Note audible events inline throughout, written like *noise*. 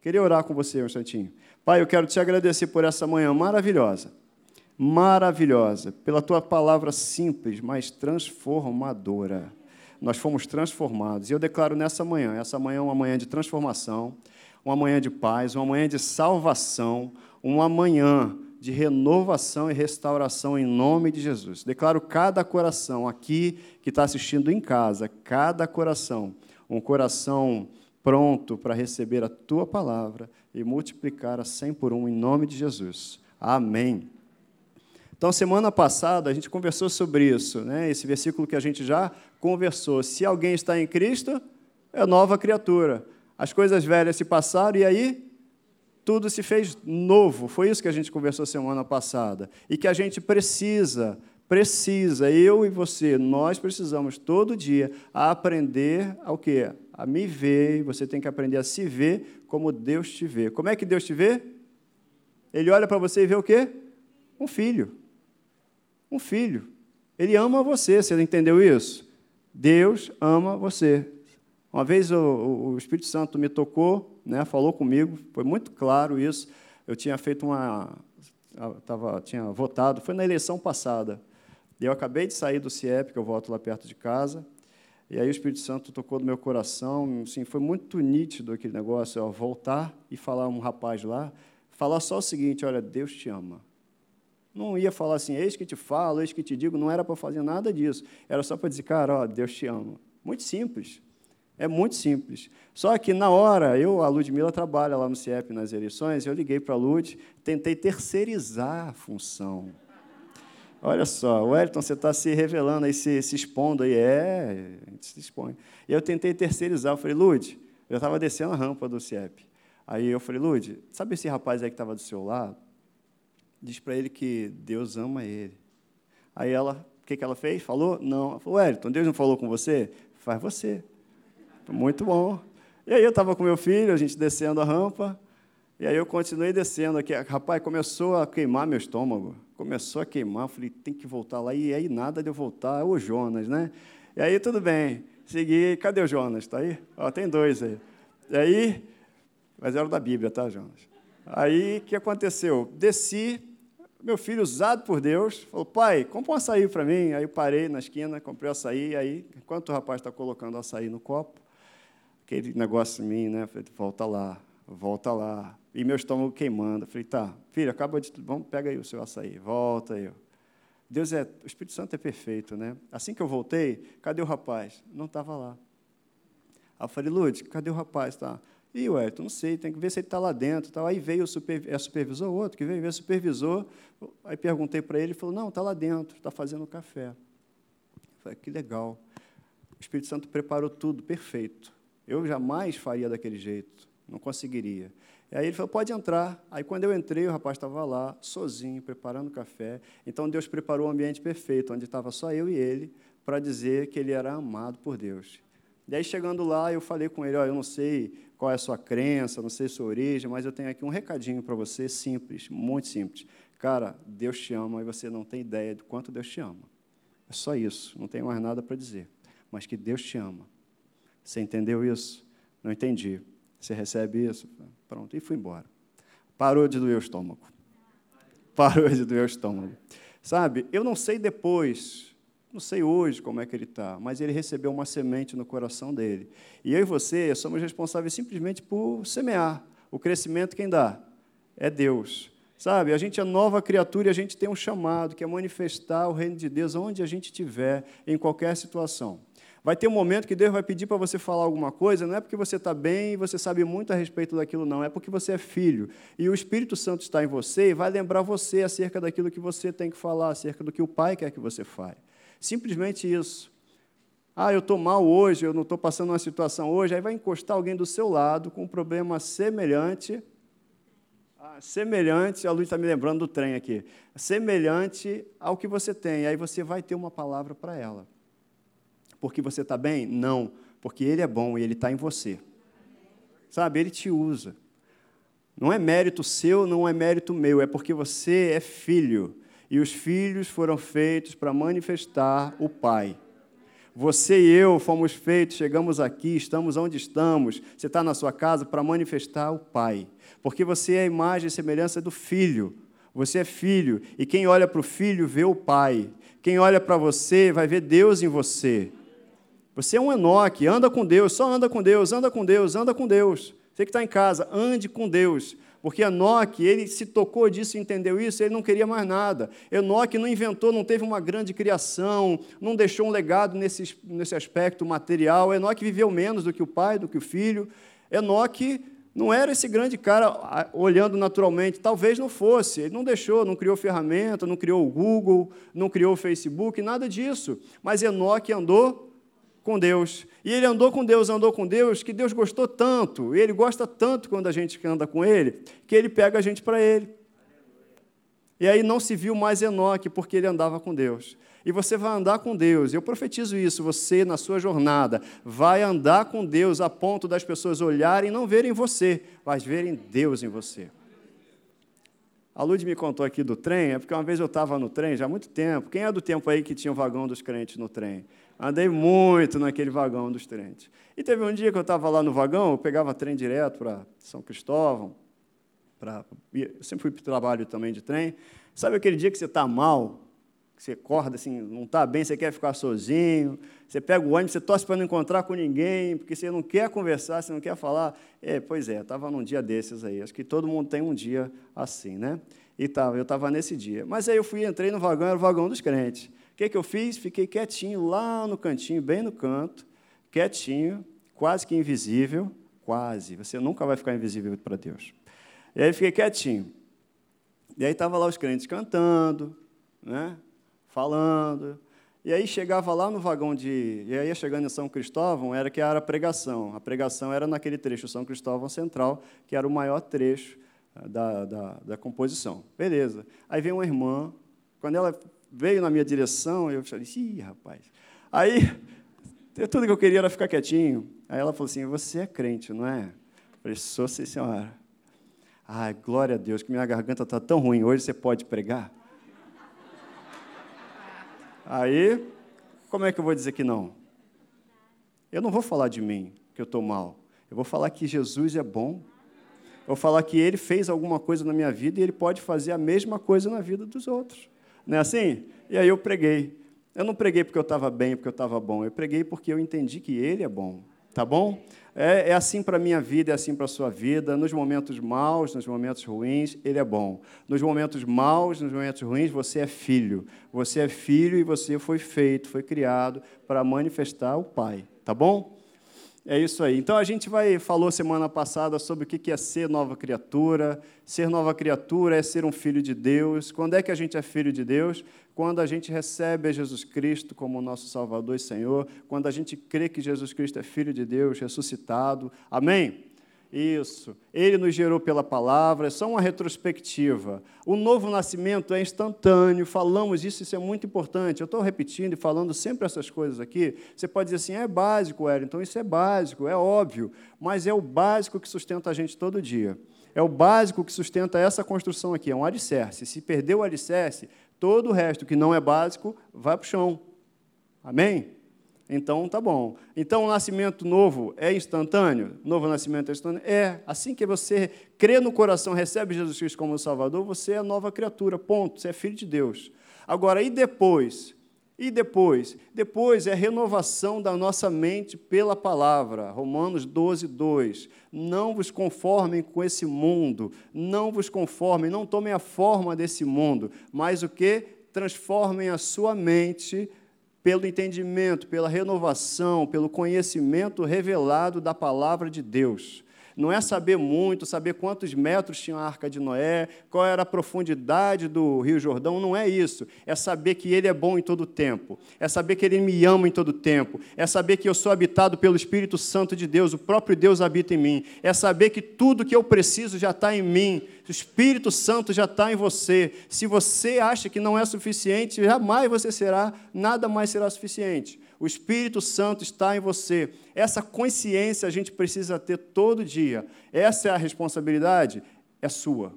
Queria orar com você um instantinho. Pai, eu quero te agradecer por essa manhã maravilhosa, maravilhosa, pela tua palavra simples, mas transformadora. Nós fomos transformados. E eu declaro nessa manhã, essa manhã é uma manhã de transformação, uma manhã de paz, uma manhã de salvação, uma manhã de renovação e restauração em nome de Jesus. Declaro cada coração aqui que está assistindo em casa, cada coração, um coração pronto para receber a tua palavra e multiplicar a cem por um em nome de Jesus. Amém. Então, semana passada a gente conversou sobre isso, né? esse versículo que a gente já conversou. Se alguém está em Cristo, é nova criatura. As coisas velhas se passaram e aí tudo se fez novo. Foi isso que a gente conversou semana passada. E que a gente precisa, precisa, eu e você, nós precisamos todo dia aprender ao quê? A me ver, você tem que aprender a se ver como Deus te vê. Como é que Deus te vê? Ele olha para você e vê o quê? Um filho um filho. Ele ama você, você entendeu isso? Deus ama você. Uma vez o, o Espírito Santo me tocou, né, falou comigo, foi muito claro isso. Eu tinha feito uma. Tava, tinha votado, foi na eleição passada. Eu acabei de sair do CIEP, que eu voto lá perto de casa. E aí o Espírito Santo tocou no meu coração. Assim, foi muito nítido aquele negócio, ó, voltar e falar um rapaz lá, falar só o seguinte: olha, Deus te ama. Não ia falar assim, eis que te falo, eis que te digo, não era para fazer nada disso. Era só para dizer, cara, ó, Deus te ama. Muito simples. É muito simples. Só que na hora, eu, a Ludmilla trabalha lá no CIEP nas eleições, eu liguei para a Lud, tentei terceirizar a função. Olha só, Wellington, você está se revelando aí, se, se expondo aí. É, a gente se expõe. E eu tentei terceirizar, eu falei, Lud, eu estava descendo a rampa do CIEP. Aí eu falei, Lud, sabe esse rapaz aí que estava do seu lado? diz para ele que Deus ama ele. Aí ela, o que, que ela fez? Falou? Não. Ela falou, Wellington, Deus não falou com você? Faz você. Muito bom. E aí eu estava com meu filho, a gente descendo a rampa, e aí eu continuei descendo aqui. Rapaz, começou a queimar meu estômago. Começou a queimar, eu falei, tem que voltar lá. E aí nada de eu voltar, o Jonas, né? E aí tudo bem. Segui, cadê o Jonas? Está aí? Ó, tem dois aí. E aí, mas era da Bíblia, tá, Jonas? Aí, o que aconteceu? Desci, meu filho, usado por Deus, falou: pai, compra um açaí para mim. Aí eu parei na esquina, comprei o açaí. Aí, enquanto o rapaz está colocando o açaí no copo, aquele negócio em mim, né? Falei: volta lá, volta lá. E meu estômago queimando. falei: tá, filho, acaba de. Vamos, pega aí o seu açaí, volta aí. Deus é. O Espírito Santo é perfeito, né? Assim que eu voltei, cadê o rapaz? Não estava lá. Aí eu falei: Lud, cadê o rapaz? Tá. E o Elton, não sei, tem que ver se ele está lá dentro. Tal. Aí veio o super, é supervisor, outro que veio, veio o supervisor. Aí perguntei para ele, ele falou: não, está lá dentro, está fazendo café. Eu falei: que legal. O Espírito Santo preparou tudo perfeito. Eu jamais faria daquele jeito, não conseguiria. E aí ele falou: pode entrar. Aí quando eu entrei, o rapaz estava lá, sozinho, preparando café. Então Deus preparou um ambiente perfeito, onde estava só eu e ele, para dizer que ele era amado por Deus. E aí, chegando lá, eu falei com ele: oh, eu não sei qual é a sua crença, não sei sua origem, mas eu tenho aqui um recadinho para você, simples, muito simples. Cara, Deus te ama e você não tem ideia de quanto Deus te ama. É só isso, não tem mais nada para dizer. Mas que Deus te ama. Você entendeu isso? Não entendi. Você recebe isso? Pronto, e fui embora. Parou de doer o estômago. Parou de doer o estômago. Sabe, eu não sei depois não sei hoje como é que ele está, mas ele recebeu uma semente no coração dele. E eu e você somos responsáveis simplesmente por semear. O crescimento quem dá? É Deus. Sabe, a gente é nova criatura e a gente tem um chamado, que é manifestar o reino de Deus onde a gente estiver, em qualquer situação. Vai ter um momento que Deus vai pedir para você falar alguma coisa, não é porque você está bem e você sabe muito a respeito daquilo, não, é porque você é filho. E o Espírito Santo está em você e vai lembrar você acerca daquilo que você tem que falar, acerca do que o Pai quer que você fale. Simplesmente isso. Ah, eu estou mal hoje, eu não estou passando uma situação hoje, aí vai encostar alguém do seu lado com um problema semelhante. Ah, semelhante, a Luiz está me lembrando do trem aqui. Semelhante ao que você tem. Aí você vai ter uma palavra para ela. Porque você está bem? Não. Porque Ele é bom e Ele está em você. Sabe, Ele te usa. Não é mérito seu, não é mérito meu, é porque você é filho e os filhos foram feitos para manifestar o Pai. Você e eu fomos feitos, chegamos aqui, estamos onde estamos. Você está na sua casa para manifestar o Pai. Porque você é a imagem e semelhança do Filho. Você é filho. E quem olha para o filho vê o Pai. Quem olha para você vai ver Deus em você. Você é um Enoque, anda com Deus, só anda com Deus, anda com Deus, anda com Deus. Você que está em casa, ande com Deus. Porque Enoque, ele se tocou disso, entendeu isso, ele não queria mais nada. Enoque não inventou, não teve uma grande criação, não deixou um legado nesse, nesse aspecto material. Enoque viveu menos do que o pai, do que o filho. Enoque não era esse grande cara olhando naturalmente, talvez não fosse. Ele não deixou, não criou ferramenta, não criou o Google, não criou o Facebook, nada disso. Mas Enoque andou com Deus. E ele andou com Deus, andou com Deus, que Deus gostou tanto, e ele gosta tanto quando a gente anda com ele, que ele pega a gente para ele. E aí não se viu mais Enoque, porque ele andava com Deus. E você vai andar com Deus. Eu profetizo isso, você na sua jornada vai andar com Deus a ponto das pessoas olharem e não verem você, mas verem Deus em você. A Lud me contou aqui do trem, é porque uma vez eu estava no trem, já há muito tempo. Quem é do tempo aí que tinha o vagão dos crentes no trem? Andei muito naquele vagão dos trens. E teve um dia que eu estava lá no vagão, eu pegava trem direto para São Cristóvão, pra, eu sempre fui para o trabalho também de trem. Sabe aquele dia que você está mal, que você acorda assim, não está bem, você quer ficar sozinho, você pega o ônibus, você torce para não encontrar com ninguém, porque você não quer conversar, você não quer falar. É, pois é, estava num dia desses aí. Acho que todo mundo tem um dia assim, né? E tava, eu estava nesse dia. Mas aí eu fui, entrei no vagão, era o vagão dos crentes que, que eu fiz? Fiquei quietinho lá no cantinho, bem no canto, quietinho, quase que invisível, quase. Você nunca vai ficar invisível para Deus. E aí fiquei quietinho. E aí estava lá os crentes cantando, né? falando. E aí chegava lá no vagão de. E aí chegando em São Cristóvão, era que era a pregação. A pregação era naquele trecho São Cristóvão Central, que era o maior trecho eh, da, da, da composição. Beleza. Aí vem uma irmã, quando ela veio na minha direção, eu falei, ih, rapaz. Aí, tudo que eu queria era ficar quietinho. Aí ela falou assim, você é crente, não é? Eu falei, sou sim, senhora. Ai, glória a Deus, que minha garganta está tão ruim, hoje você pode pregar? Aí, como é que eu vou dizer que não? Eu não vou falar de mim, que eu estou mal. Eu vou falar que Jesus é bom. Eu vou falar que Ele fez alguma coisa na minha vida e Ele pode fazer a mesma coisa na vida dos outros. Não é assim? E aí eu preguei. Eu não preguei porque eu estava bem, porque eu estava bom. Eu preguei porque eu entendi que Ele é bom. Tá bom? É, é assim para a minha vida, é assim para a sua vida. Nos momentos maus, nos momentos ruins, Ele é bom. Nos momentos maus, nos momentos ruins, você é filho. Você é filho e você foi feito, foi criado para manifestar o Pai. Tá bom? É isso aí. Então a gente vai falou semana passada sobre o que é ser nova criatura. Ser nova criatura é ser um filho de Deus. Quando é que a gente é filho de Deus? Quando a gente recebe Jesus Cristo como nosso Salvador e Senhor. Quando a gente crê que Jesus Cristo é filho de Deus, ressuscitado. Amém? Isso. Ele nos gerou pela palavra, é só uma retrospectiva. O novo nascimento é instantâneo, falamos isso, isso é muito importante. Eu estou repetindo e falando sempre essas coisas aqui. Você pode dizer assim, é básico, Hélio, então isso é básico, é óbvio, mas é o básico que sustenta a gente todo dia. É o básico que sustenta essa construção aqui, é um alicerce. Se perder o alicerce, todo o resto que não é básico vai para o chão. Amém? Então, tá bom. Então, o nascimento novo é instantâneo? Novo nascimento é instantâneo? É. Assim que você crê no coração, recebe Jesus Cristo como Salvador, você é nova criatura, ponto. Você é filho de Deus. Agora, e depois? E depois? Depois é a renovação da nossa mente pela palavra. Romanos 12, 2. Não vos conformem com esse mundo, não vos conformem, não tomem a forma desse mundo, mas o que? Transformem a sua mente pelo entendimento, pela renovação, pelo conhecimento revelado da palavra de Deus. Não é saber muito, saber quantos metros tinha a arca de Noé, qual era a profundidade do Rio Jordão, não é isso. É saber que Ele é bom em todo tempo. É saber que Ele me ama em todo tempo. É saber que eu sou habitado pelo Espírito Santo de Deus, o próprio Deus habita em mim. É saber que tudo que eu preciso já está em mim. O Espírito Santo já está em você. Se você acha que não é suficiente, jamais você será, nada mais será suficiente. O Espírito Santo está em você. Essa consciência a gente precisa ter todo dia. Essa é a responsabilidade? É sua,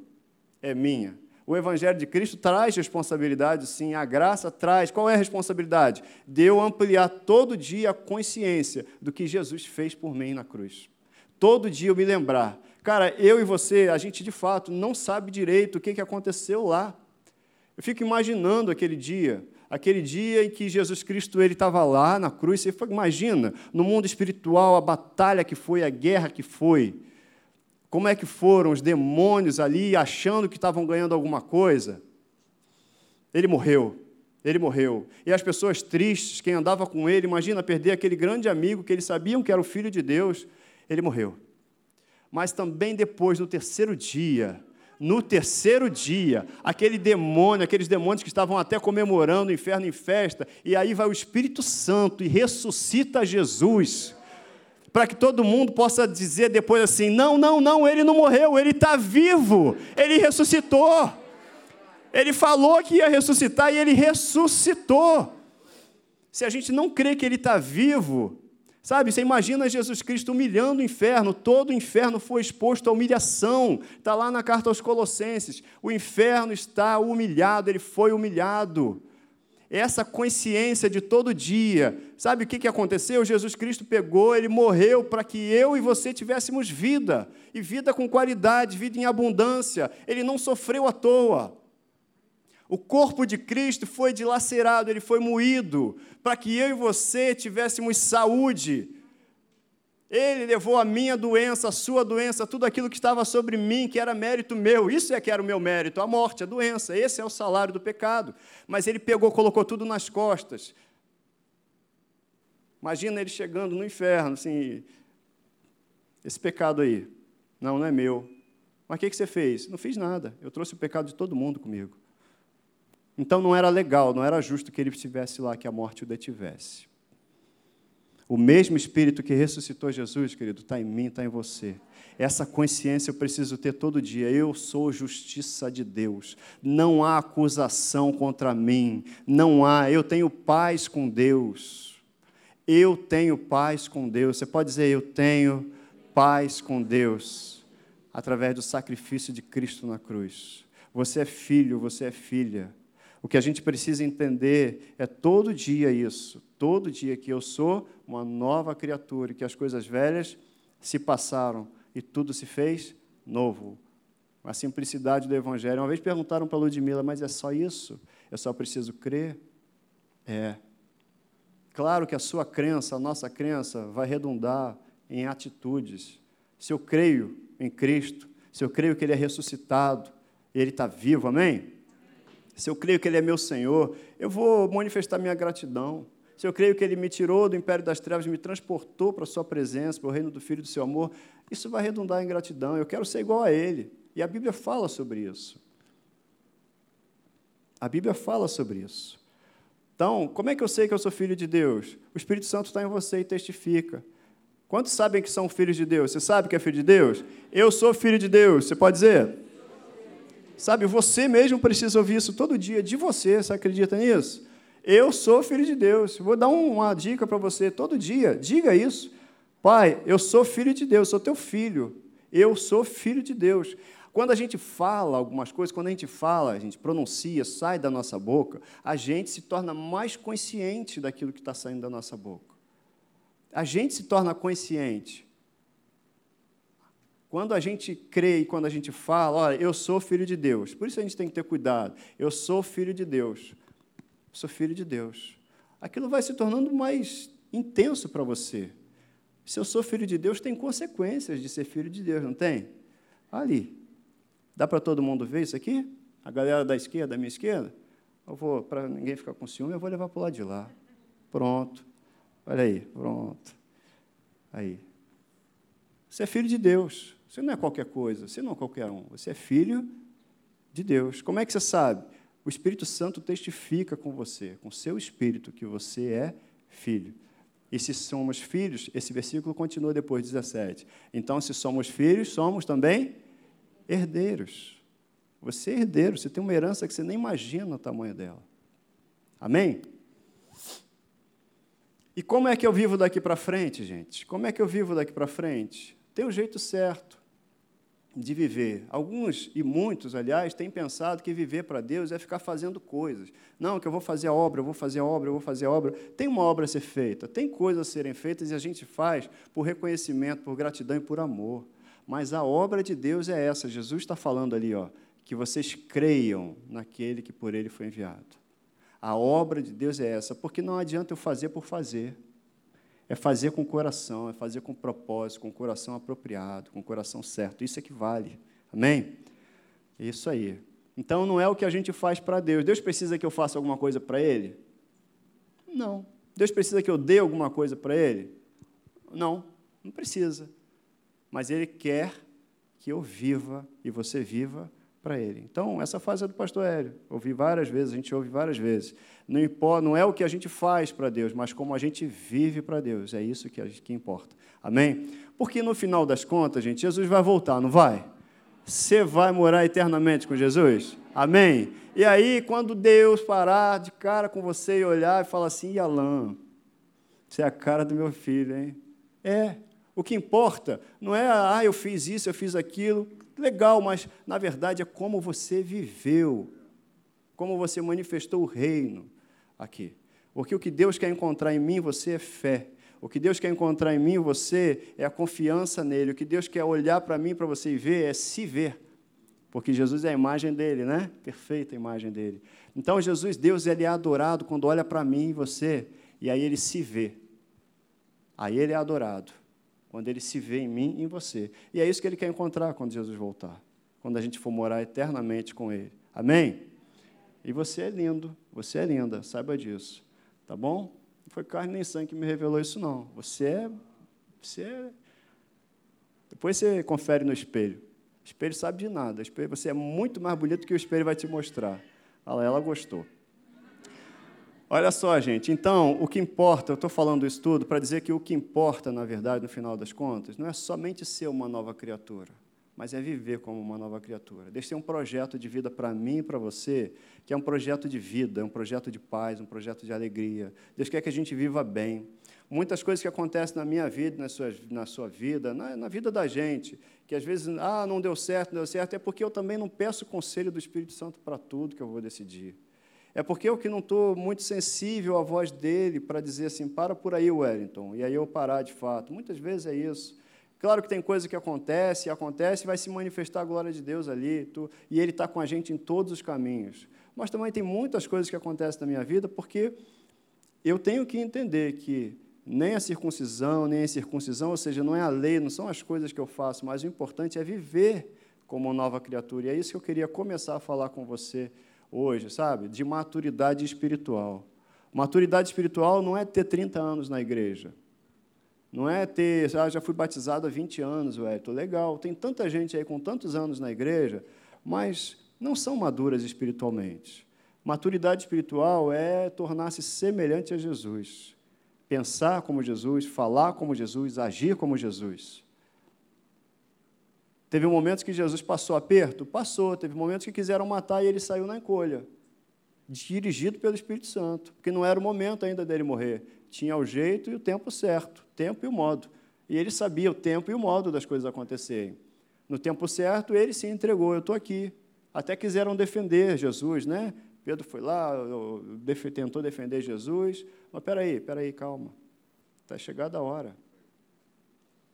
é minha. O Evangelho de Cristo traz responsabilidade, sim, a graça traz. Qual é a responsabilidade? De eu ampliar todo dia a consciência do que Jesus fez por mim na cruz. Todo dia eu me lembrar. Cara, eu e você, a gente de fato não sabe direito o que aconteceu lá. Eu fico imaginando aquele dia, aquele dia em que Jesus Cristo ele estava lá na cruz. Você imagina, no mundo espiritual, a batalha que foi, a guerra que foi como é que foram os demônios ali achando que estavam ganhando alguma coisa? Ele morreu. Ele morreu. E as pessoas tristes, quem andava com ele, imagina perder aquele grande amigo que eles sabiam que era o filho de Deus, ele morreu. Mas também depois, no terceiro dia, no terceiro dia, aquele demônio, aqueles demônios que estavam até comemorando o inferno em festa, e aí vai o Espírito Santo e ressuscita Jesus para que todo mundo possa dizer depois assim: não, não, não, ele não morreu, ele está vivo, ele ressuscitou. Ele falou que ia ressuscitar e ele ressuscitou. Se a gente não crê que ele está vivo, sabe, você imagina Jesus Cristo humilhando o inferno, todo o inferno foi exposto à humilhação, está lá na carta aos Colossenses: o inferno está humilhado, ele foi humilhado essa consciência de todo dia. Sabe o que, que aconteceu? Jesus Cristo pegou, ele morreu para que eu e você tivéssemos vida, e vida com qualidade, vida em abundância. Ele não sofreu à toa. O corpo de Cristo foi dilacerado, ele foi moído, para que eu e você tivéssemos saúde, ele levou a minha doença, a sua doença, tudo aquilo que estava sobre mim, que era mérito meu. Isso é que era o meu mérito, a morte, a doença. Esse é o salário do pecado. Mas ele pegou, colocou tudo nas costas. Imagina ele chegando no inferno, assim, esse pecado aí. Não, não é meu. Mas o que, você fez? Não fiz nada. Eu trouxe o pecado de todo mundo comigo. Então não era legal, não era justo que ele estivesse lá, que a morte o detivesse. O mesmo Espírito que ressuscitou Jesus, querido, está em mim, está em você. Essa consciência eu preciso ter todo dia. Eu sou justiça de Deus. Não há acusação contra mim. Não há. Eu tenho paz com Deus. Eu tenho paz com Deus. Você pode dizer, eu tenho paz com Deus, através do sacrifício de Cristo na cruz. Você é filho, você é filha. O que a gente precisa entender é todo dia isso, todo dia que eu sou uma nova criatura, e que as coisas velhas se passaram e tudo se fez novo. A simplicidade do Evangelho. Uma vez perguntaram para a Ludmilla, mas é só isso? Eu só preciso crer? É. Claro que a sua crença, a nossa crença, vai redundar em atitudes. Se eu creio em Cristo, se eu creio que Ele é ressuscitado, Ele está vivo, amém? Se eu creio que Ele é meu Senhor, eu vou manifestar minha gratidão. Se eu creio que Ele me tirou do império das trevas, me transportou para a Sua presença, para o reino do Filho do Seu amor, isso vai redundar em gratidão. Eu quero ser igual a Ele. E a Bíblia fala sobre isso. A Bíblia fala sobre isso. Então, como é que eu sei que eu sou filho de Deus? O Espírito Santo está em você e testifica. Quantos sabem que são filhos de Deus? Você sabe que é filho de Deus? Eu sou filho de Deus. Você pode dizer? Sabe, você mesmo precisa ouvir isso todo dia de você. Você acredita nisso? Eu sou filho de Deus. Vou dar uma dica para você todo dia. Diga isso. Pai, eu sou filho de Deus, sou teu filho. Eu sou filho de Deus. Quando a gente fala algumas coisas, quando a gente fala, a gente pronuncia, sai da nossa boca, a gente se torna mais consciente daquilo que está saindo da nossa boca. A gente se torna consciente. Quando a gente crê e quando a gente fala, olha, eu sou filho de Deus. Por isso a gente tem que ter cuidado. Eu sou filho de Deus sou filho de Deus. Aquilo vai se tornando mais intenso para você. Se eu sou filho de Deus, tem consequências de ser filho de Deus, não tem? Ali. Dá para todo mundo ver isso aqui? A galera da esquerda, da minha esquerda? Eu vou, para ninguém ficar com ciúme, eu vou levar para o lado de lá. Pronto. Olha aí, pronto. Aí. Você é filho de Deus. Você não é qualquer coisa, você não é qualquer um. Você é filho de Deus. Como é que você sabe? O Espírito Santo testifica com você, com seu espírito, que você é filho. E se somos filhos, esse versículo continua depois, 17. Então, se somos filhos, somos também herdeiros. Você é herdeiro, você tem uma herança que você nem imagina o tamanho dela. Amém? E como é que eu vivo daqui para frente, gente? Como é que eu vivo daqui para frente? Tem o um jeito certo. De viver. Alguns e muitos, aliás, têm pensado que viver para Deus é ficar fazendo coisas. Não, que eu vou fazer a obra, eu vou fazer a obra, eu vou fazer a obra. Tem uma obra a ser feita, tem coisas a serem feitas e a gente faz por reconhecimento, por gratidão e por amor. Mas a obra de Deus é essa. Jesus está falando ali, ó, que vocês creiam naquele que por ele foi enviado. A obra de Deus é essa, porque não adianta eu fazer por fazer. É fazer com o coração, é fazer com propósito, com o coração apropriado, com o coração certo. Isso é que vale. Amém? Isso aí. Então não é o que a gente faz para Deus. Deus precisa que eu faça alguma coisa para Ele? Não. Deus precisa que eu dê alguma coisa para Ele? Não, não precisa. Mas Ele quer que eu viva e você viva para Ele. Então, essa fase é do pastor Hélio. Ouvi várias vezes, a gente ouve várias vezes. Não, importa, não é o que a gente faz para Deus, mas como a gente vive para Deus. É isso que, que importa. Amém? Porque no final das contas, gente, Jesus vai voltar, não vai? Você vai morar eternamente com Jesus? Amém? E aí, quando Deus parar de cara com você e olhar e falar assim, Alain, você é a cara do meu filho, hein? É. O que importa não é, ah, eu fiz isso, eu fiz aquilo legal, mas na verdade é como você viveu, como você manifestou o reino aqui. Porque o que Deus quer encontrar em mim, você é fé. O que Deus quer encontrar em mim, você é a confiança nele. O que Deus quer olhar para mim, para você ver, é se ver. Porque Jesus é a imagem dele, né? Perfeita imagem dele. Então, Jesus, Deus, ele é adorado quando olha para mim e você, e aí ele se vê. Aí ele é adorado quando ele se vê em mim e em você. E é isso que ele quer encontrar quando Jesus voltar, quando a gente for morar eternamente com ele. Amém? E você é lindo, você é linda, saiba disso. Tá bom? Não foi carne nem sangue que me revelou isso, não. Você é. Você é... Depois você confere no espelho. O espelho sabe de nada. Espelho, você é muito mais bonito que o espelho vai te mostrar. Ela, ela gostou. Olha só, gente, então, o que importa, eu estou falando isso tudo para dizer que o que importa, na verdade, no final das contas, não é somente ser uma nova criatura, mas é viver como uma nova criatura. Deixa ser um projeto de vida para mim e para você, que é um projeto de vida, um projeto de paz, um projeto de alegria. Deus quer que a gente viva bem. Muitas coisas que acontecem na minha vida, na sua, na sua vida, na, na vida da gente, que às vezes, ah, não deu certo, não deu certo, é porque eu também não peço conselho do Espírito Santo para tudo que eu vou decidir. É porque eu que não estou muito sensível à voz dele para dizer assim, para por aí, Wellington, e aí eu parar de fato. Muitas vezes é isso. Claro que tem coisa que acontece, acontece, vai se manifestar a glória de Deus ali, tu, e Ele está com a gente em todos os caminhos. Mas também tem muitas coisas que acontecem na minha vida, porque eu tenho que entender que nem a circuncisão, nem a circuncisão, ou seja, não é a lei, não são as coisas que eu faço, mas o importante é viver como nova criatura. E é isso que eu queria começar a falar com você hoje, sabe? De maturidade espiritual. Maturidade espiritual não é ter 30 anos na igreja. Não é ter, ah, já fui batizado há 20 anos, ué, tô legal. Tem tanta gente aí com tantos anos na igreja, mas não são maduras espiritualmente. Maturidade espiritual é tornar-se semelhante a Jesus. Pensar como Jesus, falar como Jesus, agir como Jesus. Teve momentos que Jesus passou aperto? Passou. Teve momentos que quiseram matar e ele saiu na encolha, dirigido pelo Espírito Santo, porque não era o momento ainda dele morrer. Tinha o jeito e o tempo certo, tempo e o modo. E ele sabia o tempo e o modo das coisas acontecerem. No tempo certo, ele se entregou. Eu estou aqui. Até quiseram defender Jesus, né? Pedro foi lá, tentou defender Jesus. Mas peraí, peraí, calma. Está chegada a hora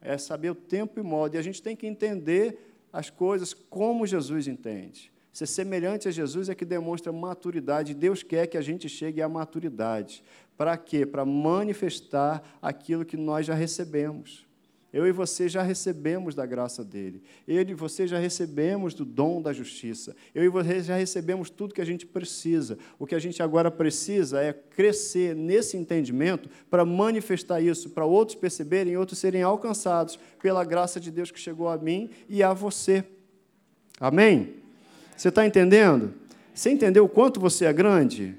é saber o tempo e modo. E a gente tem que entender as coisas como Jesus entende. Ser semelhante a Jesus é que demonstra maturidade. Deus quer que a gente chegue à maturidade. Para quê? Para manifestar aquilo que nós já recebemos. Eu e você já recebemos da graça dele. Eu e você já recebemos do dom da justiça. Eu e você já recebemos tudo que a gente precisa. O que a gente agora precisa é crescer nesse entendimento para manifestar isso, para outros perceberem outros serem alcançados pela graça de Deus que chegou a mim e a você. Amém? Você está entendendo? Você entendeu o quanto você é grande?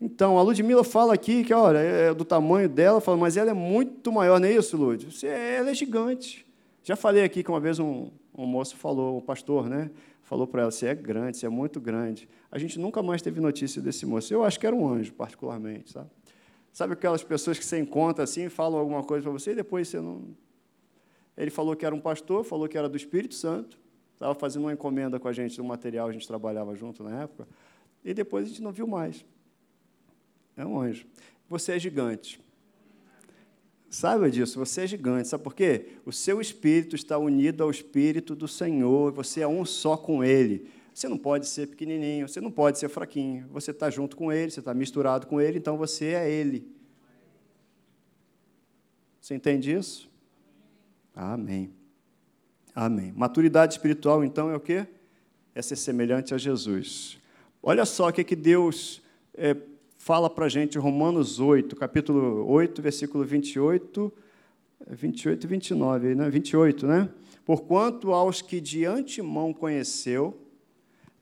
Então, a Ludmilla fala aqui que, olha, é do tamanho dela, fala, mas ela é muito maior, não é isso, Lud? Você, ela é gigante. Já falei aqui que uma vez um, um moço falou, um pastor, né? Falou para ela, você é grande, você é muito grande. A gente nunca mais teve notícia desse moço. Eu acho que era um anjo, particularmente, sabe? Sabe aquelas pessoas que você encontra assim, falam alguma coisa para você e depois você não... Ele falou que era um pastor, falou que era do Espírito Santo, Estava fazendo uma encomenda com a gente do material, a gente trabalhava junto na época, e depois a gente não viu mais. É um anjo. Você é gigante. Saiba disso, você é gigante. Sabe por quê? O seu espírito está unido ao espírito do Senhor, você é um só com Ele. Você não pode ser pequenininho, você não pode ser fraquinho. Você está junto com Ele, você está misturado com Ele, então você é Ele. Você entende isso? Amém. Amém. Maturidade espiritual, então, é o quê? É ser semelhante a Jesus. Olha só o que, que Deus é, fala para a gente, Romanos 8, capítulo 8, versículo 28, 28 e 29, né? 28, né? Porquanto aos que de antemão conheceu,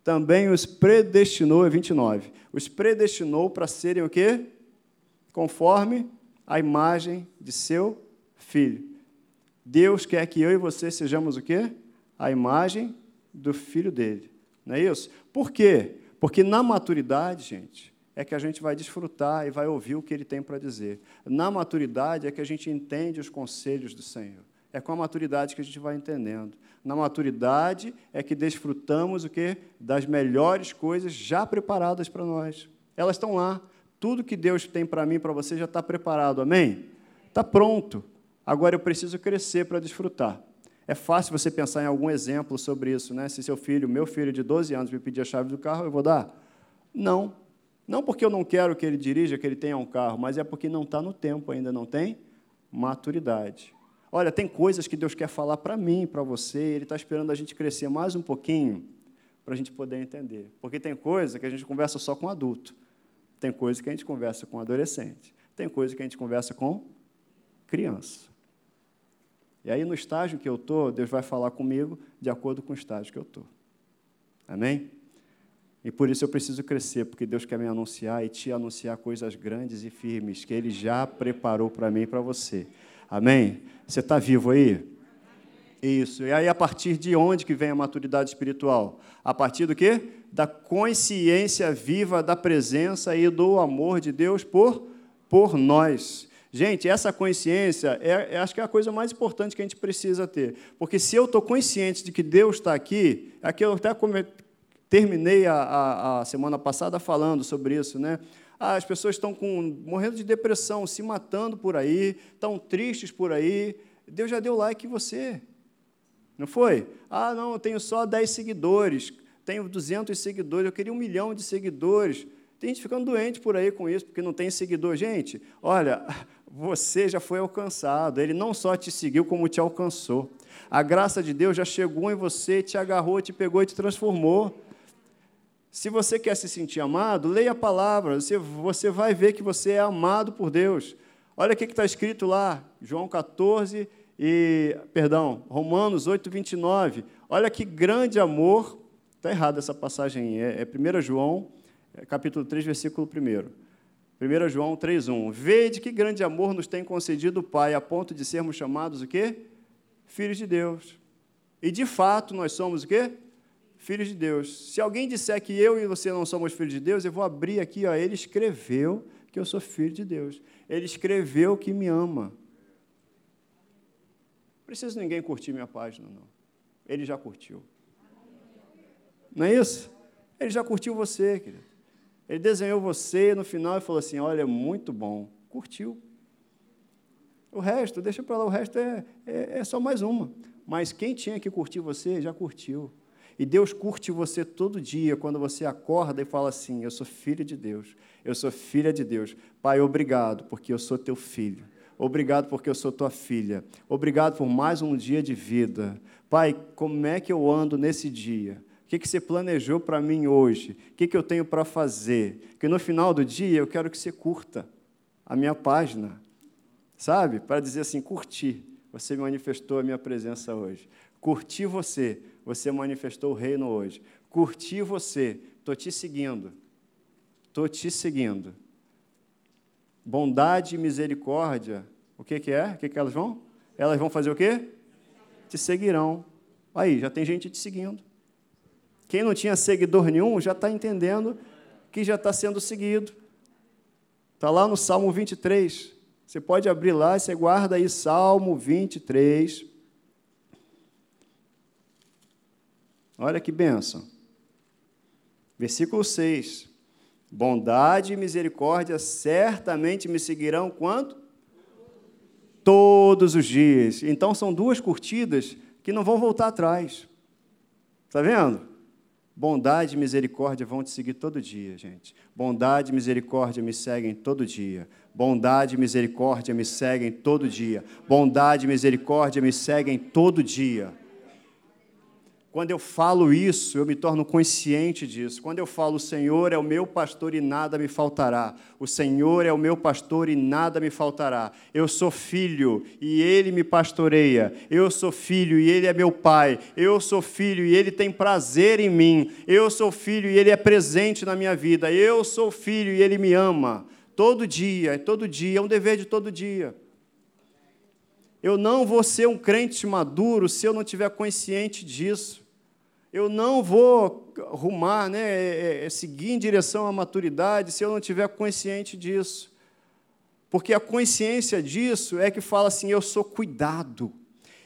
também os predestinou, é 29, os predestinou para serem o quê? Conforme a imagem de seu filho. Deus quer que eu e você sejamos o quê? A imagem do filho dele. Não é isso? Por quê? Porque na maturidade, gente, é que a gente vai desfrutar e vai ouvir o que ele tem para dizer. Na maturidade é que a gente entende os conselhos do Senhor. É com a maturidade que a gente vai entendendo. Na maturidade é que desfrutamos o quê? Das melhores coisas já preparadas para nós. Elas estão lá. Tudo que Deus tem para mim para você já está preparado. Amém? Está pronto. Agora eu preciso crescer para desfrutar. É fácil você pensar em algum exemplo sobre isso, né? Se seu filho, meu filho de 12 anos, me pedir a chave do carro, eu vou dar? Não. Não porque eu não quero que ele dirija, que ele tenha um carro, mas é porque não está no tempo ainda, não tem maturidade. Olha, tem coisas que Deus quer falar para mim, para você, Ele está esperando a gente crescer mais um pouquinho para a gente poder entender. Porque tem coisa que a gente conversa só com adulto, tem coisa que a gente conversa com adolescente, tem coisa que a gente conversa com criança. E aí, no estágio que eu estou, Deus vai falar comigo de acordo com o estágio que eu estou. Amém? E por isso eu preciso crescer, porque Deus quer me anunciar e te anunciar coisas grandes e firmes que Ele já preparou para mim e para você. Amém? Você está vivo aí? Isso. E aí, a partir de onde que vem a maturidade espiritual? A partir do quê? Da consciência viva da presença e do amor de Deus por, por nós. Gente, essa consciência é, é, acho que é a coisa mais importante que a gente precisa ter. Porque se eu estou consciente de que Deus está aqui, aqui eu até terminei a, a, a, semana passada falando sobre isso, né? Ah, as pessoas estão com, morrendo de depressão, se matando por aí, estão tristes por aí. Deus já deu like em você. Não foi? Ah, não, eu tenho só 10 seguidores, tenho 200 seguidores, eu queria um milhão de seguidores. Tem gente ficando doente por aí com isso, porque não tem seguidor. Gente, olha, *laughs* você já foi alcançado. Ele não só te seguiu, como te alcançou. A graça de Deus já chegou em você, te agarrou, te pegou e te transformou. Se você quer se sentir amado, leia a palavra, você, vai ver que você é amado por Deus. Olha o que está escrito lá, João 14 e, perdão, Romanos 8, 29. Olha que grande amor, está errada essa passagem, é, é 1 João, é, capítulo 3, versículo 1. 1 João 3,1. Vede que grande amor nos tem concedido o Pai, a ponto de sermos chamados o quê? Filhos de Deus. E de fato nós somos o quê? Filhos de Deus. Se alguém disser que eu e você não somos filhos de Deus, eu vou abrir aqui, ó, ele escreveu que eu sou filho de Deus. Ele escreveu que me ama. Não precisa ninguém curtir minha página, não. Ele já curtiu. Não é isso? Ele já curtiu você, querido. Ele desenhou você no final e falou assim: Olha, é muito bom. Curtiu. O resto, deixa para lá, o resto é, é, é só mais uma. Mas quem tinha que curtir você já curtiu. E Deus curte você todo dia, quando você acorda e fala assim: Eu sou filho de Deus, eu sou filha de Deus. Pai, obrigado, porque eu sou teu filho. Obrigado, porque eu sou tua filha. Obrigado por mais um dia de vida. Pai, como é que eu ando nesse dia? O que, que você planejou para mim hoje? O que, que eu tenho para fazer? Que no final do dia eu quero que você curta a minha página, sabe? Para dizer assim: curti, você manifestou a minha presença hoje. Curti você, você manifestou o reino hoje. Curti você, estou te seguindo. Estou te seguindo. Bondade e misericórdia, o que, que é? O que, que elas vão? Elas vão fazer o quê? Te seguirão. Aí, já tem gente te seguindo. Quem não tinha seguidor nenhum já está entendendo que já está sendo seguido. Está lá no Salmo 23. Você pode abrir lá, você guarda aí Salmo 23. Olha que bênção. Versículo 6. Bondade e misericórdia certamente me seguirão quanto? Todos os dias. Então são duas curtidas que não vão voltar atrás. Está vendo? Bondade e misericórdia vão te seguir todo dia, gente. Bondade e misericórdia me seguem todo dia. Bondade e misericórdia me seguem todo dia. Bondade e misericórdia me seguem todo dia. Quando eu falo isso, eu me torno consciente disso. Quando eu falo, o Senhor é o meu pastor e nada me faltará. O Senhor é o meu pastor e nada me faltará. Eu sou filho e ele me pastoreia. Eu sou filho e ele é meu pai. Eu sou filho e ele tem prazer em mim. Eu sou filho e ele é presente na minha vida. Eu sou filho e ele me ama. Todo dia, todo dia, é um dever de todo dia. Eu não vou ser um crente maduro se eu não tiver consciente disso eu não vou rumar, né, é, é, é, seguir em direção à maturidade se eu não tiver consciente disso. Porque a consciência disso é que fala assim: eu sou cuidado,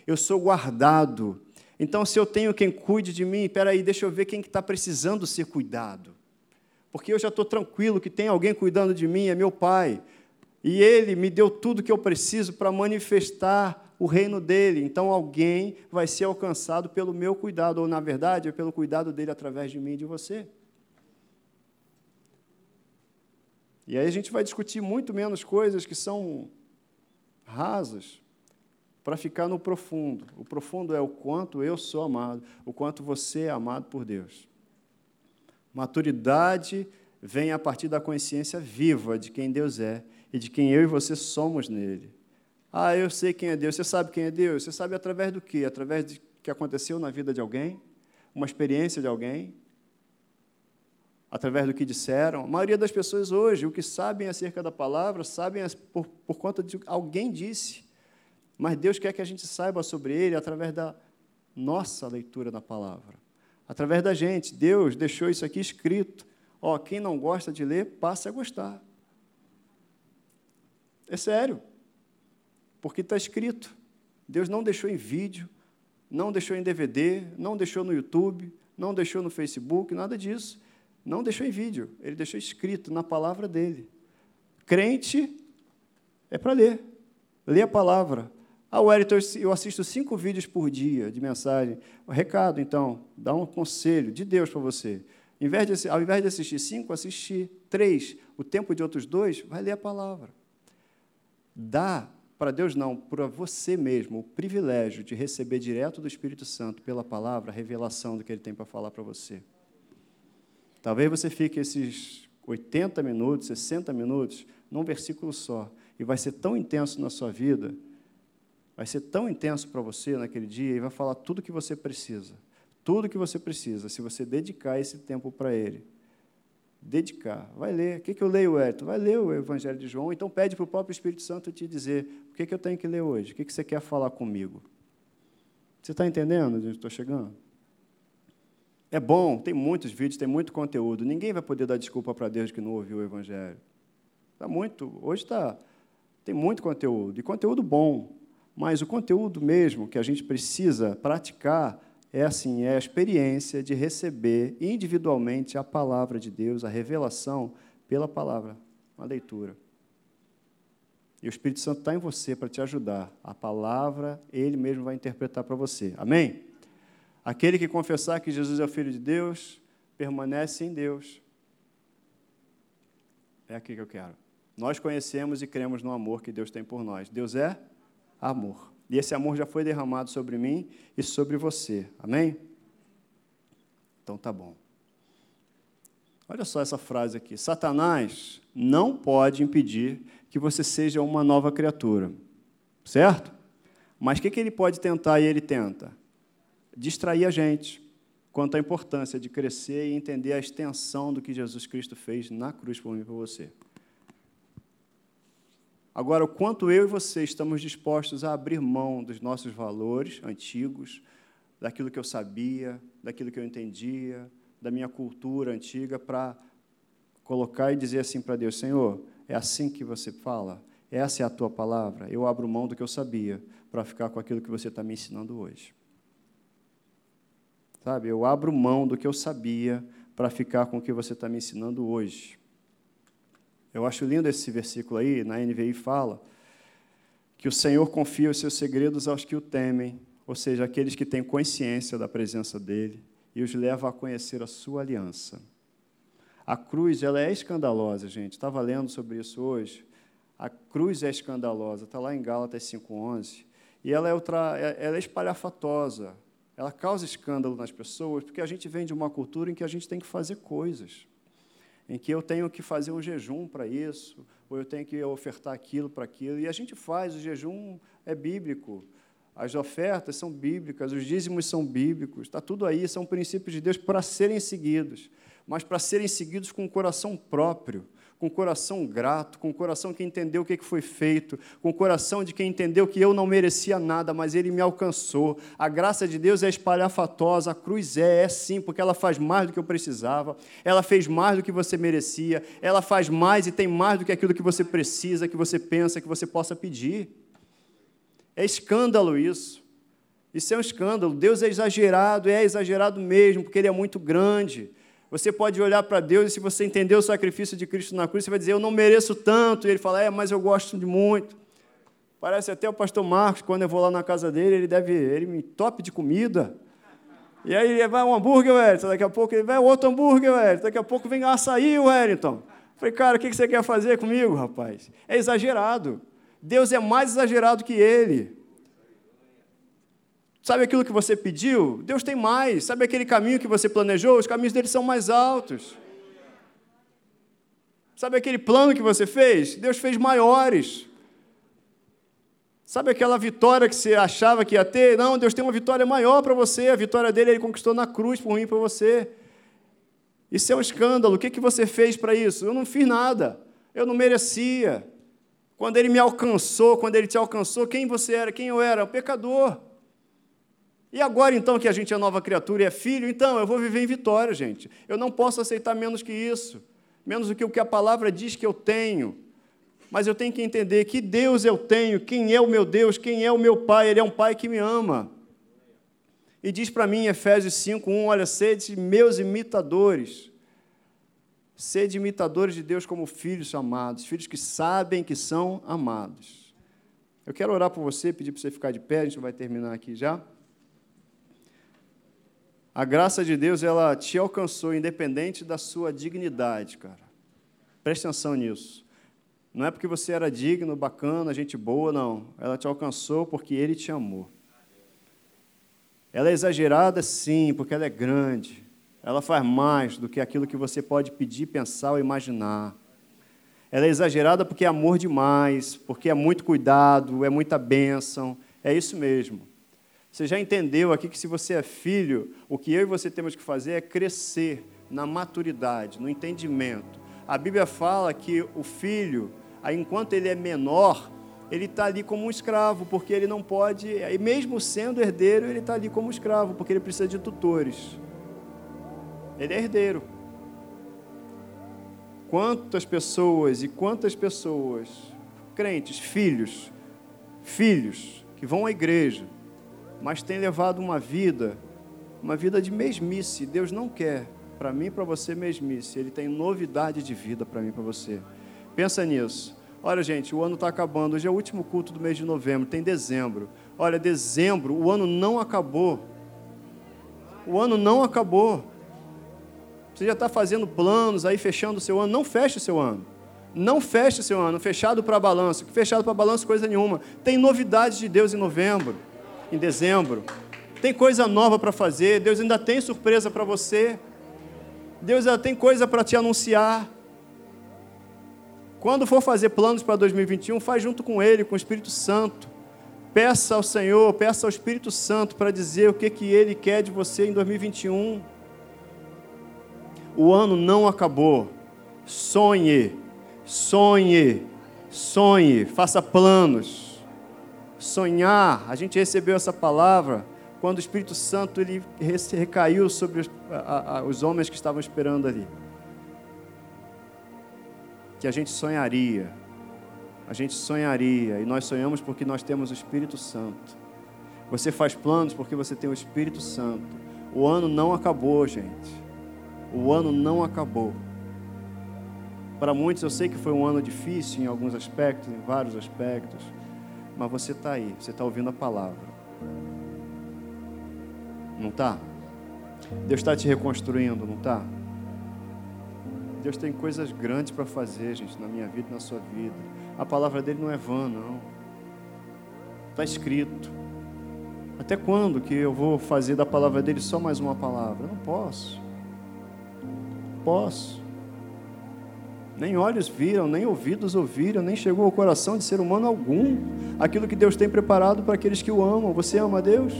eu sou guardado. Então, se eu tenho quem cuide de mim, espera aí, deixa eu ver quem está que tá precisando ser cuidado. Porque eu já estou tranquilo que tem alguém cuidando de mim, é meu pai. E ele me deu tudo que eu preciso para manifestar o reino dele. Então alguém vai ser alcançado pelo meu cuidado, ou na verdade, é pelo cuidado dele através de mim e de você. E aí a gente vai discutir muito menos coisas que são rasas para ficar no profundo. O profundo é o quanto eu sou amado, o quanto você é amado por Deus. Maturidade vem a partir da consciência viva de quem Deus é e de quem eu e você somos nele. Ah, eu sei quem é Deus. Você sabe quem é Deus? Você sabe através do quê? Através do que aconteceu na vida de alguém? Uma experiência de alguém? Através do que disseram? A maioria das pessoas hoje, o que sabem acerca da palavra, sabem por, por conta de alguém disse. Mas Deus quer que a gente saiba sobre Ele através da nossa leitura da palavra. Através da gente. Deus deixou isso aqui escrito. Ó, quem não gosta de ler, passe a gostar. É sério. Porque está escrito. Deus não deixou em vídeo, não deixou em DVD, não deixou no YouTube, não deixou no Facebook, nada disso. Não deixou em vídeo, ele deixou escrito na palavra dele. Crente é para ler. Ler a palavra. Ah, Wellington, eu assisto cinco vídeos por dia de mensagem. O recado, então, dá um conselho de Deus para você. Ao invés de assistir cinco, assistir três. O tempo de outros dois, vai ler a palavra. Dá para Deus não, para você mesmo, o privilégio de receber direto do Espírito Santo pela palavra a revelação do que ele tem para falar para você. Talvez você fique esses 80 minutos, 60 minutos num versículo só e vai ser tão intenso na sua vida, vai ser tão intenso para você naquele dia e vai falar tudo o que você precisa. Tudo que você precisa, se você dedicar esse tempo para ele dedicar. Vai ler. O que, que eu leio, Edson? Vai ler o Evangelho de João. Então pede para o próprio Espírito Santo te dizer o que, que eu tenho que ler hoje. O que, que você quer falar comigo? Você está entendendo onde eu estou chegando? É bom, tem muitos vídeos, tem muito conteúdo. Ninguém vai poder dar desculpa para Deus que não ouviu o Evangelho. Está muito. Hoje está. Tem muito conteúdo. E conteúdo bom. Mas o conteúdo mesmo que a gente precisa praticar é assim, é a experiência de receber individualmente a palavra de Deus, a revelação pela palavra, a leitura. E o Espírito Santo está em você para te ajudar. A palavra, ele mesmo vai interpretar para você. Amém? Aquele que confessar que Jesus é o Filho de Deus, permanece em Deus. É aqui que eu quero. Nós conhecemos e cremos no amor que Deus tem por nós. Deus é amor. E esse amor já foi derramado sobre mim e sobre você. Amém? Então tá bom. Olha só essa frase aqui. Satanás não pode impedir que você seja uma nova criatura. Certo? Mas o que, que ele pode tentar e ele tenta? Distrair a gente quanto à importância de crescer e entender a extensão do que Jesus Cristo fez na cruz por mim e por você. Agora, o quanto eu e você estamos dispostos a abrir mão dos nossos valores antigos, daquilo que eu sabia, daquilo que eu entendia, da minha cultura antiga, para colocar e dizer assim para Deus: Senhor, é assim que você fala? Essa é a tua palavra? Eu abro mão do que eu sabia para ficar com aquilo que você está me ensinando hoje. sabe? Eu abro mão do que eu sabia para ficar com o que você está me ensinando hoje. Eu acho lindo esse versículo aí, na NVI fala que o Senhor confia os seus segredos aos que o temem, ou seja, aqueles que têm consciência da presença dele, e os leva a conhecer a sua aliança. A cruz, ela é escandalosa, gente. Estava lendo sobre isso hoje. A cruz é escandalosa, está lá em Gálatas 5,11. E ela é, ultra, é, ela é espalhafatosa, ela causa escândalo nas pessoas, porque a gente vem de uma cultura em que a gente tem que fazer coisas, em que eu tenho que fazer um jejum para isso, ou eu tenho que ofertar aquilo para aquilo, e a gente faz, o jejum é bíblico, as ofertas são bíblicas, os dízimos são bíblicos, está tudo aí, são princípios de Deus para serem seguidos, mas para serem seguidos com o coração próprio, com coração grato, com coração que entendeu o que foi feito, com coração de quem entendeu que eu não merecia nada, mas Ele me alcançou. A graça de Deus é espalhafatosa, a cruz é, é sim, porque ela faz mais do que eu precisava, ela fez mais do que você merecia, ela faz mais e tem mais do que aquilo que você precisa, que você pensa, que você possa pedir. É escândalo isso. Isso é um escândalo. Deus é exagerado, é exagerado mesmo, porque Ele é muito grande. Você pode olhar para Deus e se você entender o sacrifício de Cristo na cruz, você vai dizer, eu não mereço tanto. E ele fala, é, mas eu gosto de muito. Parece até o pastor Marcos, quando eu vou lá na casa dele, ele deve, ele me top de comida. E aí ele vai um hambúrguer, Wellington. Daqui a pouco ele vai outro hambúrguer, Wellington. Daqui a pouco vem açaí, Wellington. Falei, cara, o que você quer fazer comigo, rapaz? É exagerado. Deus é mais exagerado que ele. Sabe aquilo que você pediu? Deus tem mais. Sabe aquele caminho que você planejou? Os caminhos dele são mais altos. Sabe aquele plano que você fez? Deus fez maiores. Sabe aquela vitória que você achava que ia ter? Não, Deus tem uma vitória maior para você. A vitória dele ele conquistou na cruz por mim e para você. Isso é um escândalo. O que, que você fez para isso? Eu não fiz nada. Eu não merecia. Quando ele me alcançou, quando ele te alcançou, quem você era? Quem eu era? O pecador. E agora, então, que a gente é nova criatura e é filho, então eu vou viver em vitória, gente. Eu não posso aceitar menos que isso, menos do que o que a palavra diz que eu tenho. Mas eu tenho que entender que Deus eu tenho, quem é o meu Deus, quem é o meu Pai, Ele é um Pai que me ama. E diz para mim em Efésios 5:1, olha, sede meus imitadores. Sede imitadores de Deus como filhos amados, filhos que sabem que são amados. Eu quero orar por você, pedir para você ficar de pé, a gente vai terminar aqui já. A graça de Deus, ela te alcançou independente da sua dignidade, cara. Preste atenção nisso. Não é porque você era digno, bacana, gente boa, não. Ela te alcançou porque Ele te amou. Ela é exagerada, sim, porque ela é grande. Ela faz mais do que aquilo que você pode pedir, pensar ou imaginar. Ela é exagerada porque é amor demais, porque é muito cuidado, é muita bênção. É isso mesmo. Você já entendeu aqui que se você é filho, o que eu e você temos que fazer é crescer na maturidade, no entendimento. A Bíblia fala que o filho, enquanto ele é menor, ele está ali como um escravo, porque ele não pode, e mesmo sendo herdeiro, ele está ali como escravo, porque ele precisa de tutores. Ele é herdeiro. Quantas pessoas e quantas pessoas, crentes, filhos, filhos, que vão à igreja, mas tem levado uma vida, uma vida de mesmice. Deus não quer para mim e para você mesmice. Ele tem novidade de vida para mim e para você. Pensa nisso. Olha, gente, o ano está acabando. Hoje é o último culto do mês de novembro, tem dezembro. Olha, dezembro, o ano não acabou. O ano não acabou. Você já está fazendo planos aí, fechando o seu ano. Não feche o seu ano. Não feche o seu ano. Fechado para balanço. Fechado para balanço, coisa nenhuma. Tem novidades de Deus em novembro em dezembro. Tem coisa nova para fazer, Deus ainda tem surpresa para você. Deus ainda tem coisa para te anunciar. Quando for fazer planos para 2021, faz junto com Ele, com o Espírito Santo. Peça ao Senhor, peça ao Espírito Santo para dizer o que, que Ele quer de você em 2021. O ano não acabou. Sonhe, sonhe, sonhe, faça planos sonhar. A gente recebeu essa palavra quando o Espírito Santo ele recaiu sobre os, a, a, os homens que estavam esperando ali. Que a gente sonharia. A gente sonharia. E nós sonhamos porque nós temos o Espírito Santo. Você faz planos porque você tem o Espírito Santo. O ano não acabou, gente. O ano não acabou. Para muitos eu sei que foi um ano difícil em alguns aspectos, em vários aspectos, mas você está aí, você está ouvindo a palavra. Não está? Deus está te reconstruindo, não está? Deus tem coisas grandes para fazer, gente, na minha vida e na sua vida. A palavra dele não é vã, não. Está escrito. Até quando que eu vou fazer da palavra dele só mais uma palavra? Eu não posso. Posso. Nem olhos viram, nem ouvidos ouviram, nem chegou ao coração de ser humano algum aquilo que Deus tem preparado para aqueles que o amam. Você ama Deus?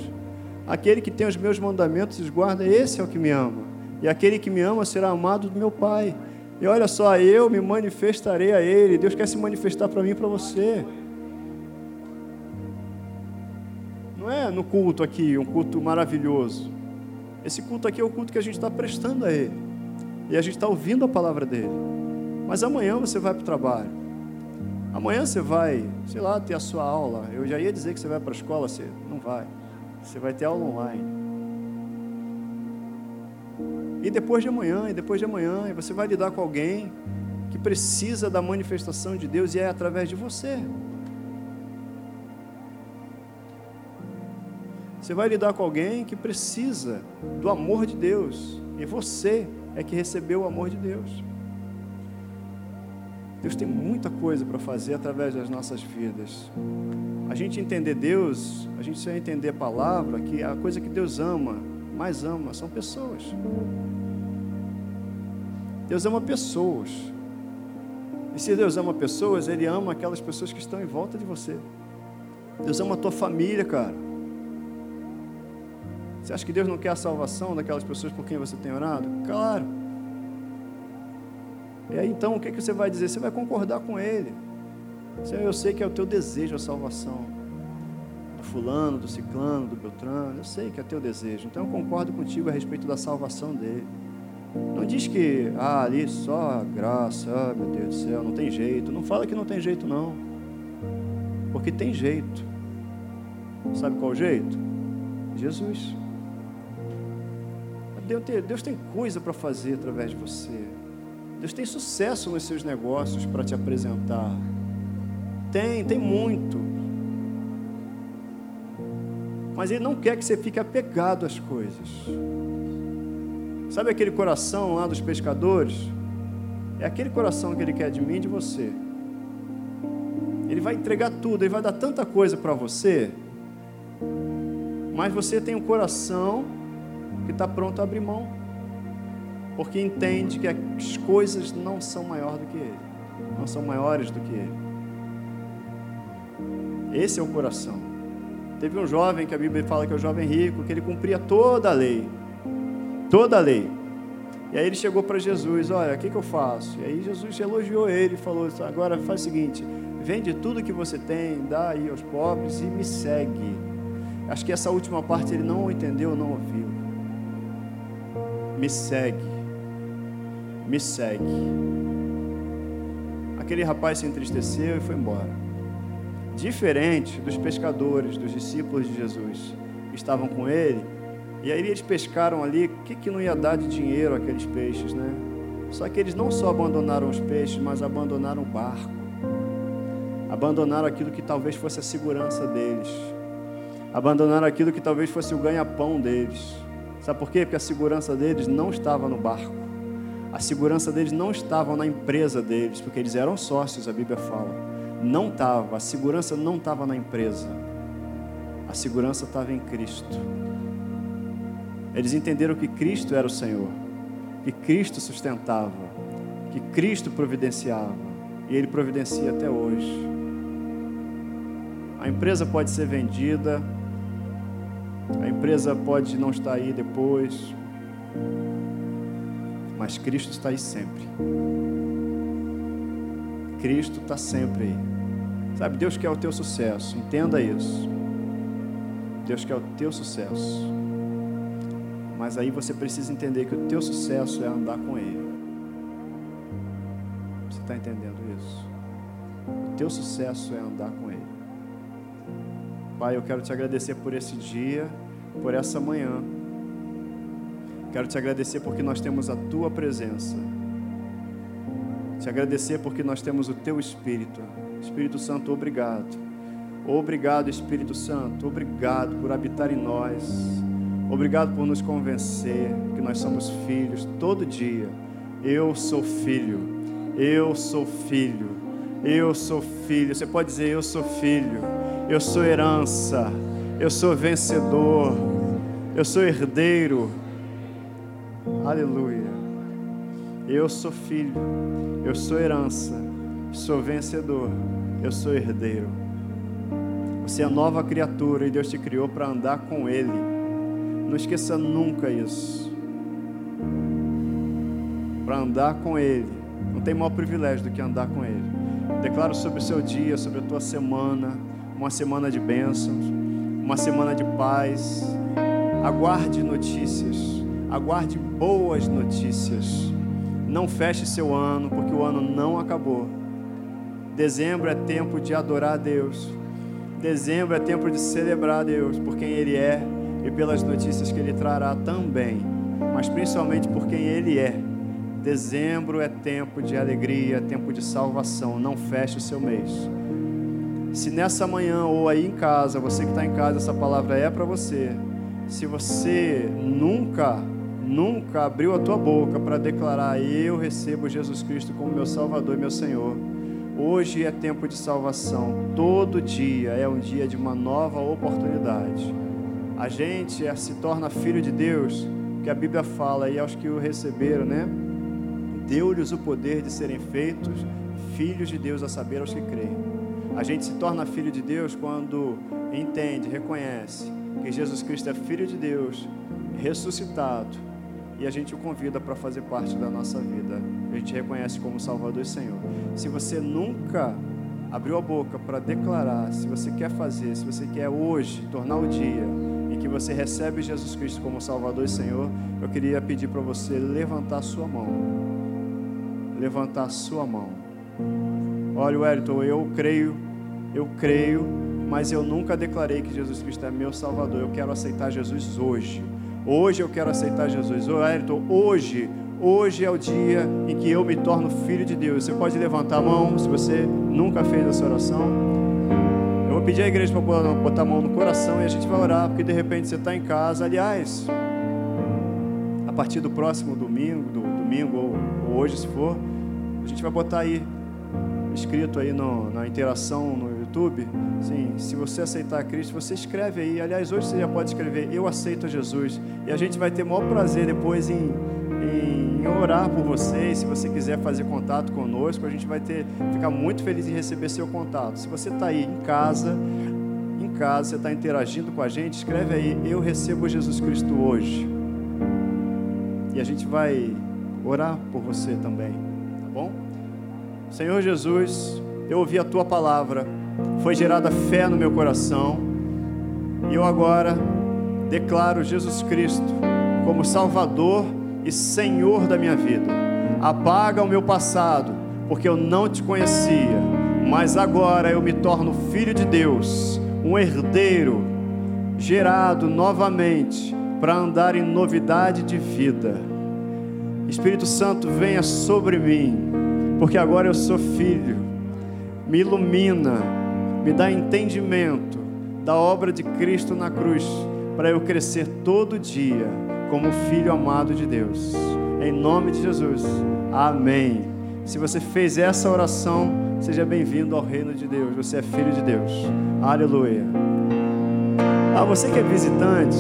Aquele que tem os meus mandamentos e os guarda, esse é o que me ama. E aquele que me ama será amado do meu Pai. E olha só, eu me manifestarei a Ele. Deus quer se manifestar para mim e para você. Não é no culto aqui, um culto maravilhoso. Esse culto aqui é o culto que a gente está prestando a Ele. E a gente está ouvindo a palavra dele. Mas amanhã você vai para o trabalho. Amanhã você vai, sei lá, ter a sua aula. Eu já ia dizer que você vai para a escola, você não vai. Você vai ter aula online. E depois de amanhã, e depois de amanhã, e você vai lidar com alguém que precisa da manifestação de Deus e é através de você. Você vai lidar com alguém que precisa do amor de Deus e você é que recebeu o amor de Deus. Deus tem muita coisa para fazer através das nossas vidas. A gente entender Deus, a gente só entender a palavra, que a coisa que Deus ama, mais ama, são pessoas. Deus ama pessoas. E se Deus ama pessoas, Ele ama aquelas pessoas que estão em volta de você. Deus ama a tua família, cara. Você acha que Deus não quer a salvação daquelas pessoas por quem você tem orado? Claro. E aí então o que, que você vai dizer? Você vai concordar com ele. Eu sei que é o teu desejo a salvação. Do fulano, do ciclano, do beltrano. Eu sei que é teu desejo. Então eu concordo contigo a respeito da salvação dele. Não diz que, ah, ali só graça, ah, meu Deus do céu, não tem jeito. Não fala que não tem jeito, não. Porque tem jeito. Sabe qual o jeito? Jesus. Deus tem coisa para fazer através de você. Deus tem sucesso nos seus negócios para te apresentar. Tem, tem muito. Mas Ele não quer que você fique apegado às coisas. Sabe aquele coração lá dos pescadores? É aquele coração que Ele quer de mim e de você. Ele vai entregar tudo, Ele vai dar tanta coisa para você, mas você tem um coração que está pronto a abrir mão porque entende que as coisas não são maiores do que ele, não são maiores do que ele. Esse é o coração. Teve um jovem que a Bíblia fala que é o jovem rico, que ele cumpria toda a lei, toda a lei. E aí ele chegou para Jesus, olha, o que, que eu faço? E aí Jesus elogiou ele e falou, agora faz o seguinte, vende tudo que você tem, dá aí aos pobres e me segue. Acho que essa última parte ele não entendeu, não ouviu. Me segue me segue. Aquele rapaz se entristeceu e foi embora. Diferente dos pescadores, dos discípulos de Jesus, que estavam com ele, e aí eles pescaram ali, o que, que não ia dar de dinheiro aqueles peixes, né? Só que eles não só abandonaram os peixes, mas abandonaram o barco. Abandonaram aquilo que talvez fosse a segurança deles. Abandonaram aquilo que talvez fosse o ganha-pão deles. Sabe por quê? Porque a segurança deles não estava no barco. A segurança deles não estava na empresa deles, porque eles eram sócios, a Bíblia fala. Não estava, a segurança não estava na empresa. A segurança estava em Cristo. Eles entenderam que Cristo era o Senhor, que Cristo sustentava, que Cristo providenciava, e Ele providencia até hoje. A empresa pode ser vendida, a empresa pode não estar aí depois, mas Cristo está aí sempre. Cristo está sempre aí. Sabe, Deus quer o teu sucesso, entenda isso. Deus quer o teu sucesso. Mas aí você precisa entender que o teu sucesso é andar com Ele. Você está entendendo isso? O teu sucesso é andar com Ele. Pai, eu quero te agradecer por esse dia, por essa manhã. Quero te agradecer porque nós temos a tua presença. Te agradecer porque nós temos o teu Espírito. Espírito Santo, obrigado. Obrigado, Espírito Santo. Obrigado por habitar em nós. Obrigado por nos convencer que nós somos filhos todo dia. Eu sou filho. Eu sou filho. Eu sou filho. Você pode dizer: Eu sou filho. Eu sou herança. Eu sou vencedor. Eu sou herdeiro. Aleluia. Eu sou filho. Eu sou herança. Sou vencedor. Eu sou herdeiro. Você é nova criatura e Deus te criou para andar com Ele. Não esqueça nunca isso. Para andar com Ele. Não tem maior privilégio do que andar com Ele. Declaro sobre o seu dia, sobre a tua semana, uma semana de bênçãos, uma semana de paz. Aguarde notícias, aguarde boas notícias. Não feche seu ano, porque o ano não acabou. Dezembro é tempo de adorar a Deus. Dezembro é tempo de celebrar a Deus por quem Ele é e pelas notícias que Ele trará também, mas principalmente por quem Ele é. Dezembro é tempo de alegria, tempo de salvação. Não feche o seu mês. Se nessa manhã ou aí em casa, você que está em casa, essa palavra é para você. Se você nunca, nunca abriu a tua boca para declarar: Eu recebo Jesus Cristo como meu Salvador e meu Senhor. Hoje é tempo de salvação. Todo dia é um dia de uma nova oportunidade. A gente é, se torna filho de Deus, que a Bíblia fala, e aos que o receberam, né? Deu-lhes o poder de serem feitos filhos de Deus, a saber, aos que creem. A gente se torna filho de Deus quando entende, reconhece que Jesus Cristo é filho de Deus, ressuscitado, e a gente o convida para fazer parte da nossa vida. A gente reconhece como Salvador e Senhor. Se você nunca abriu a boca para declarar, se você quer fazer, se você quer hoje tornar o dia em que você recebe Jesus Cristo como Salvador e Senhor, eu queria pedir para você levantar sua mão. Levantar sua mão. Olha, Wellington, eu creio, eu creio, mas eu nunca declarei que Jesus Cristo é meu Salvador. Eu quero aceitar Jesus hoje. Hoje eu quero aceitar Jesus. Ô, Wellington, hoje Hoje é o dia em que eu me torno filho de Deus. Você pode levantar a mão se você nunca fez essa oração. Eu vou pedir à igreja para botar a mão no coração e a gente vai orar, porque de repente você está em casa. Aliás, a partir do próximo domingo, do domingo ou, ou hoje, se for, a gente vai botar aí escrito aí no, na interação no YouTube. Sim, se você aceitar Cristo, você escreve aí. Aliás, hoje você já pode escrever: Eu aceito Jesus. E a gente vai ter o maior prazer depois em em orar por você. E se você quiser fazer contato conosco, a gente vai ter, ficar muito feliz em receber seu contato. Se você está aí em casa, em casa, você está interagindo com a gente, escreve aí, eu recebo Jesus Cristo hoje. E a gente vai orar por você também, tá bom? Senhor Jesus, eu ouvi a tua palavra, foi gerada fé no meu coração, e eu agora declaro Jesus Cristo como Salvador e Senhor da minha vida. Apaga o meu passado, porque eu não te conhecia, mas agora eu me torno filho de Deus, um herdeiro, gerado novamente para andar em novidade de vida. Espírito Santo, venha sobre mim, porque agora eu sou filho. Me ilumina, me dá entendimento da obra de Cristo na cruz, para eu crescer todo dia como filho amado de Deus. Em nome de Jesus. Amém. Se você fez essa oração, seja bem-vindo ao reino de Deus. Você é filho de Deus. Aleluia. Ah, você que é visitante,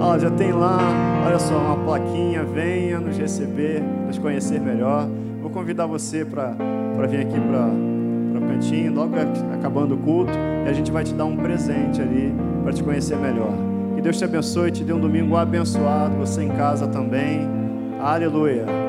ah, já tem lá, olha só, uma plaquinha, venha nos receber, nos conhecer melhor. Vou convidar você para vir aqui para o cantinho, logo acabando o culto, e a gente vai te dar um presente ali para te conhecer melhor. Que Deus te abençoe, te dê um domingo abençoado, você em casa também. Aleluia.